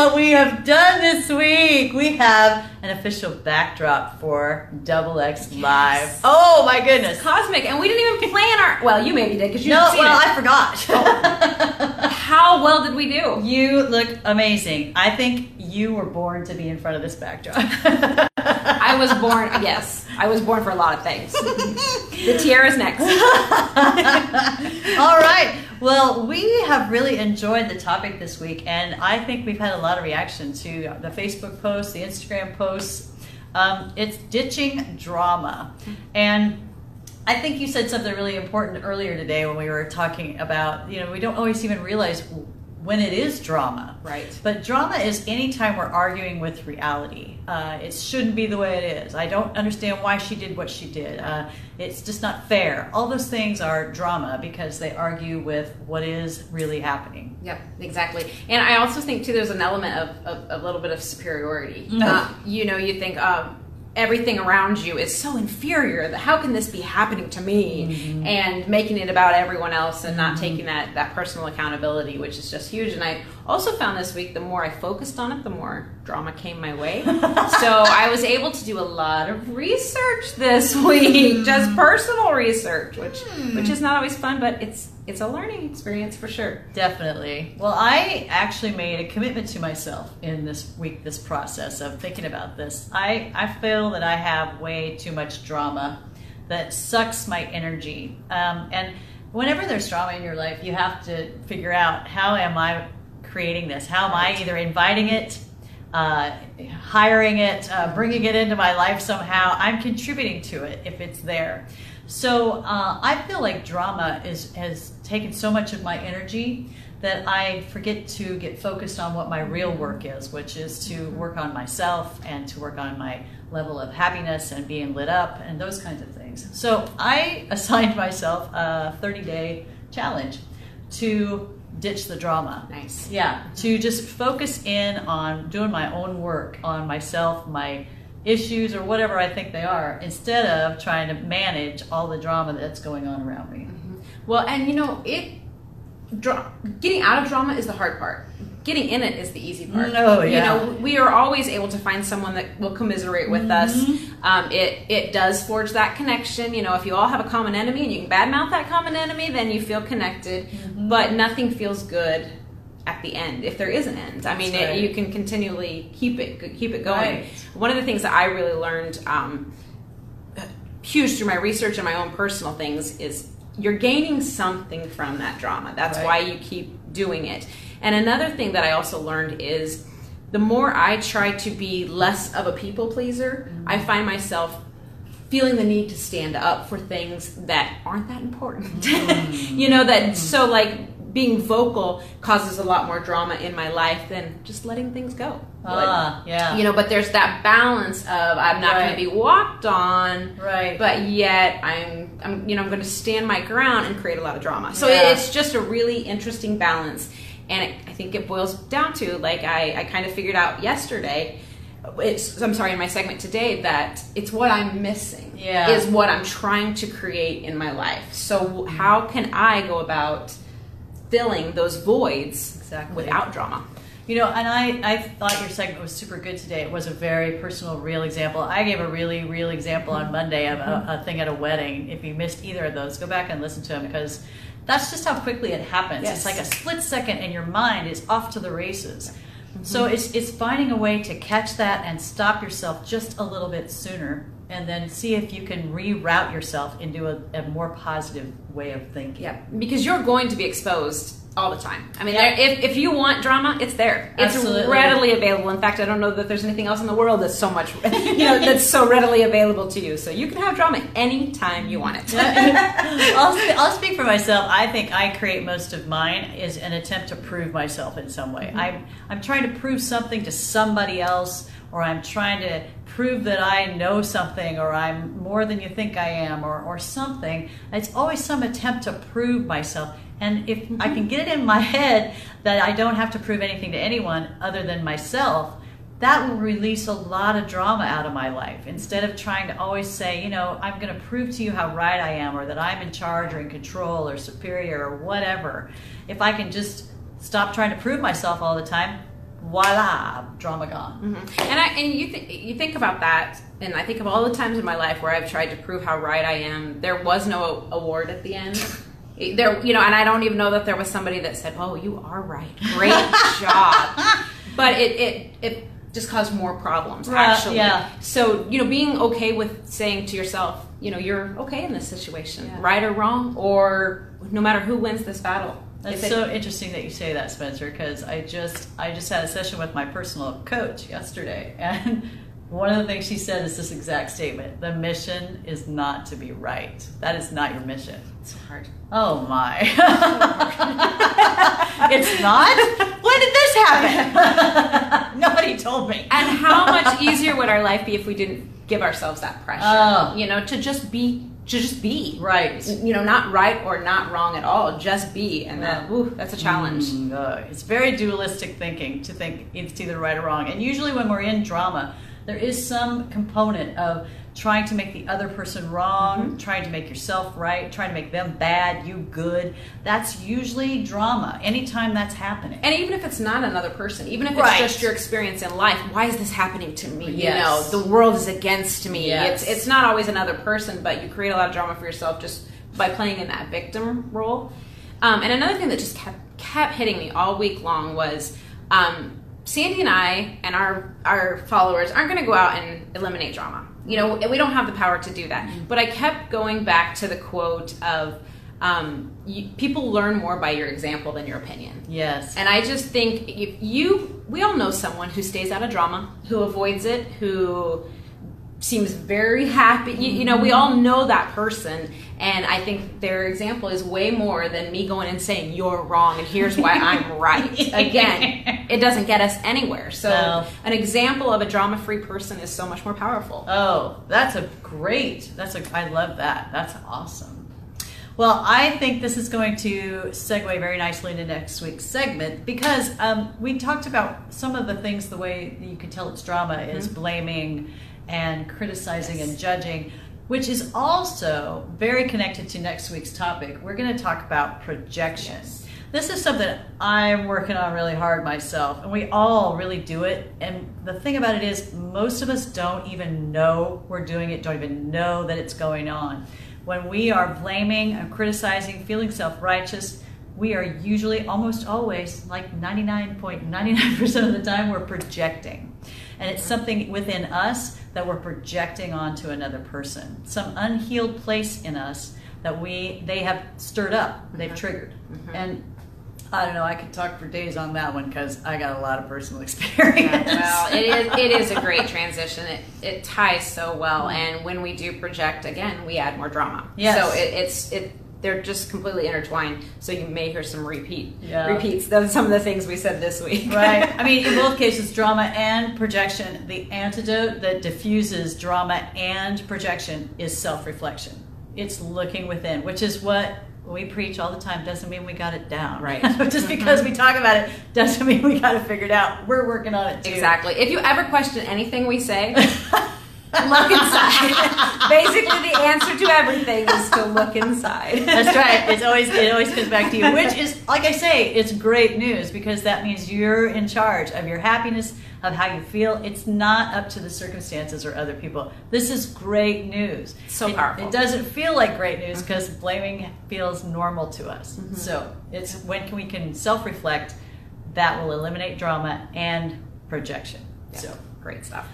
what we have done this week. We have an official backdrop for Double X Live. Oh my goodness. Cosmic, and we didn't even plan our. Well, you maybe did because you No, well, it. I forgot. Oh. How well did we do? you look amazing. I think you were born to be in front of this backdrop. I was born. Yes, I was born for a lot of things. the tiara's next. All right. Well, we have really enjoyed the topic this week, and I think we've had a lot of reaction to the Facebook posts, the Instagram posts. Um, it's ditching drama. And I think you said something really important earlier today when we were talking about, you know, we don't always even realize when it is drama. Right. But drama is anytime we're arguing with reality. Uh, it shouldn't be the way it is. I don't understand why she did what she did. Uh, it's just not fair. All those things are drama because they argue with what is really happening. Yep, exactly. And I also think too, there's an element of, of a little bit of superiority. No. Uh, you know, you think um, everything around you is so inferior that how can this be happening to me? Mm-hmm. And making it about everyone else and not taking that that personal accountability, which is just huge. And I also found this week, the more I focused on it, the more drama came my way. so I was able to do a lot of research this week, just personal research, which which is not always fun, but it's it's a learning experience for sure. Definitely. Well, I actually made a commitment to myself in this week, this process of thinking about this. I, I feel that I have way too much drama that sucks my energy. Um, and whenever there's drama in your life, you have to figure out how am I creating this? How am I either inviting it, uh, hiring it, uh, bringing it into my life somehow? I'm contributing to it if it's there. So uh, I feel like drama is has taken so much of my energy that I forget to get focused on what my real work is, which is to work on myself and to work on my level of happiness and being lit up and those kinds of things. So I assigned myself a 30 day challenge to ditch the drama. Nice. Yeah, to just focus in on doing my own work on myself, my issues, or whatever I think they are, instead of trying to manage all the drama that's going on around me. Mm-hmm. Well, and you know, it dra- getting out of drama is the hard part. Getting in it is the easy part. Oh, You know, we are always able to find someone that will commiserate with us. Mm-hmm. Um, it it does forge that connection. You know, if you all have a common enemy and you can badmouth that common enemy, then you feel connected. Mm-hmm. But nothing feels good at the end if there is an end. I mean, That's it, you can continually keep it keep it going. Right. One of the things that I really learned. Um, huge through my research and my own personal things is you're gaining something from that drama. That's Right. why you keep doing it. And another thing that I also learned is the more I try to be less of a people pleaser, I find myself feeling the need to stand up for things that aren't that important. you know that so like being vocal causes a lot more drama in my life than just letting things go. Ah, yeah. You know, but there's that balance of I'm not Right. going to be walked on, Right. But yet I'm, I'm, you know, I'm going to stand my ground and create a lot of drama. So Yeah. it's just a really interesting balance, and it, I think it boils down to like I, I kind of figured out yesterday. It's I'm sorry in my segment today that it's what I'm missing. Yeah. is what I'm trying to create in my life. So mm-hmm. how can I go about filling those voids Exactly. without drama? You know, and I, I thought your segment was super good today. It was a very personal, real example. I gave a really real example on mm-hmm. Monday of a, mm-hmm. a thing at a wedding. If you missed either of those, go back and listen to them because that's just how quickly it happens. Yes. It's like a split second, and your mind is off to the races. So mm-hmm. it's it's finding a way to catch that and stop yourself just a little bit sooner, and then see if you can reroute yourself into a, a more positive way of thinking. Yeah, because you're going to be exposed all the time. I mean, Yeah. there, if, if you want drama, it's there. It's Absolutely. readily available. In fact, I don't know that there's anything else in the world that's so much, you know, that's so readily available to you. So you can have drama anytime you want it. I'll, I'll speak for myself. I think I create most of mine is an attempt to prove myself in some way. Mm-hmm. I'm I'm trying to prove something to somebody else, or I'm trying to prove that I know something, or I'm more than you think I am, or or something. It's always some attempt to prove myself. And if I can get it in my head that I don't have to prove anything to anyone other than myself, that will release a lot of drama out of my life instead of trying to always say, you know, I'm going to prove to you how right I am or that I'm in charge or in control or superior or whatever. If I can just stop trying to prove myself all the time, voila, drama gone. Mm-hmm. And I and you th- you think about that, and I think of all the times in my life where I've tried to prove how right I am. There was no award at the end. There, you know, and I don't even know that there was somebody that said, "Oh, you are right, great job," but it it it just caused more problems Right, actually. yeah. So you know, being okay with saying to yourself, you know, you're okay in this situation, Yeah. right or wrong, or no matter who wins this battle. That's it- so interesting that you say that, Spencer, because I just I just had a session with my personal coach yesterday, and one of the things she said is this exact statement: "The mission is not to be right. That is not your mission." it's hard. Oh my! it's not. When did this happen? Nobody told me. And how much easier would our life be if we didn't give ourselves that pressure? Oh. You know, to just be, to just be. Right. You know, not right or not wrong at all. Just be, and that, ooh, that's a challenge. Mm, uh, it's very dualistic thinking to think it's either right or wrong. And usually, when we're in drama, there is some component of trying to make the other person wrong, Mm-hmm. trying to make yourself right, trying to make them bad, you good. That's usually drama. Anytime that's happening. And even if it's not another person, even if it's just your experience in life, why is this happening to me? Yes. You know, the world is against me. Yes. It's it's not always another person, but you create a lot of drama for yourself just by playing in that victim role. Um, and another thing that just kept kept hitting me all week long was um, Sandy and I and our our followers aren't going to go out and eliminate drama. You know, we don't have the power to do that. But I kept going back to the quote of um, you, people learn more by your example than your opinion. yes. And I just think if you, we all know someone who stays out of drama, who avoids it, who seems very happy. You, you know, we all know that person. And I think their example is way more than me going and saying, you're wrong and here's why I'm right. Again, it doesn't get us anywhere. So, an example of a drama free person is so much more powerful. Oh, that's a great. That's a. I love that. That's awesome. Well, I think this is going to segue very nicely into next week's segment because um, we talked about some of the things. The way you can tell it's drama is blaming and criticizing and judging, which is also very connected to next week's topic. We're going to talk about projection. This is something I'm working on really hard myself, and we all really do it. And the thing about it is, most of us don't even know we're doing it, don't even know that it's going on. When we are blaming and criticizing, feeling self righteous, we are usually almost always, like 99.99% of the time, we're projecting. And it's something within us that we're projecting onto another person. Some unhealed place in us that we they have stirred up, they've mm-hmm. triggered. Mm-hmm. And I don't know, I could talk for days on that one because I got a lot of personal experience. well, it is it is a great transition. It it ties so well, mm-hmm. and when we do project again, we add more drama. Yes. So it, it's it they're just completely intertwined. So you may hear some repeat Yeah. repeats. Are some of the things we said this week. right. I mean, in both cases, drama and projection, the antidote that diffuses drama and projection is self reflection. It's looking within, which is what we preach all the time. Doesn't mean we got it down. Right. Just because we talk about it doesn't mean we got it figured out. We're working on it too. Exactly. If you ever question anything we say, look inside. Basically, the answer to everything is to look inside. That's right. It's always it always comes back to you, which is like I say, it's great news because that means you're in charge of your happiness, of how you feel. It's not up to the circumstances or other people. This is great news. So It- powerful. It, doesn't feel like great news mm-hmm. because blaming feels normal to us. Mm-hmm. So it's when can we can self reflect, that will eliminate drama and projection. So Great stuff.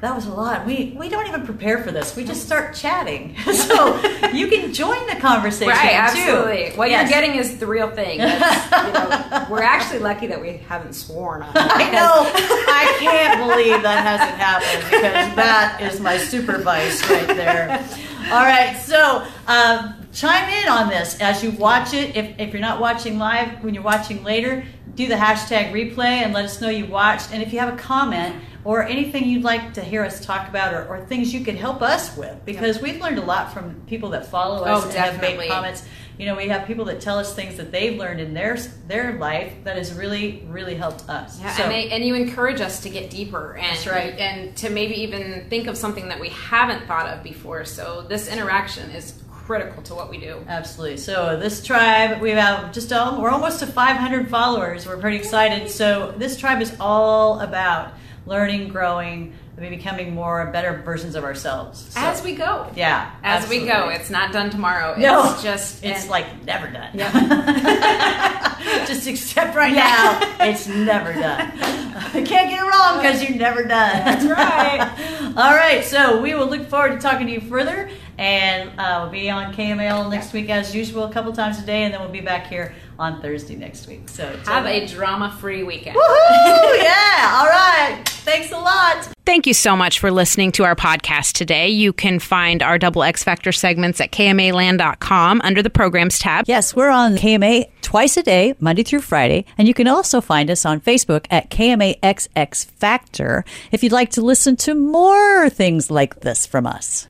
That was a lot. We we don't even prepare for this. We just start chatting. So you can join the conversation Right, too. absolutely. What Yes. you're getting is the real thing. You know, we're actually lucky that we haven't sworn on it. I know. I can't believe that hasn't happened because that is my super vice right there. All right, so um, chime in on this as you watch it. If, if you're not watching live, when you're watching later, do the hashtag replay and let us know you watched. And if you have a comment or anything you'd like to hear us talk about or, or things you could help us with, because we've learned a lot from people that follow us Oh, and have made comments. You know, we have people that tell us things that they've learned in their their life that has really, really helped us. Yeah, So- and, they, and you encourage us to get deeper and That's right. and to maybe even think of something that we haven't thought of before. So this interaction is critical to what we do. Absolutely. So this tribe, we have just all, we're almost to 500 followers. We're pretty excited. So this tribe is all about learning, growing, becoming more better versions of ourselves. So, As we go. yeah, As we go. It's not done tomorrow. It's No, just it's and- like never done. Yep. Just accept right now, it's never done. You can't get it wrong because you're never done. That's right. All right, so we will look forward to talking to you further, and uh, we'll be on KML next week as usual, a couple times a day, and then we'll be back here on Thursday next week. So have a drama free weekend. woohoo! Yeah, all right. Thanks a lot. Thank you so much for listening to our podcast today. You can find our Double X Factor segments at kmaland.com under the programs tab. Yes, we're on KMA twice a day, Monday through Friday, and you can also find us on Facebook at KMAXX Factor if you'd like to listen to more things like this from us.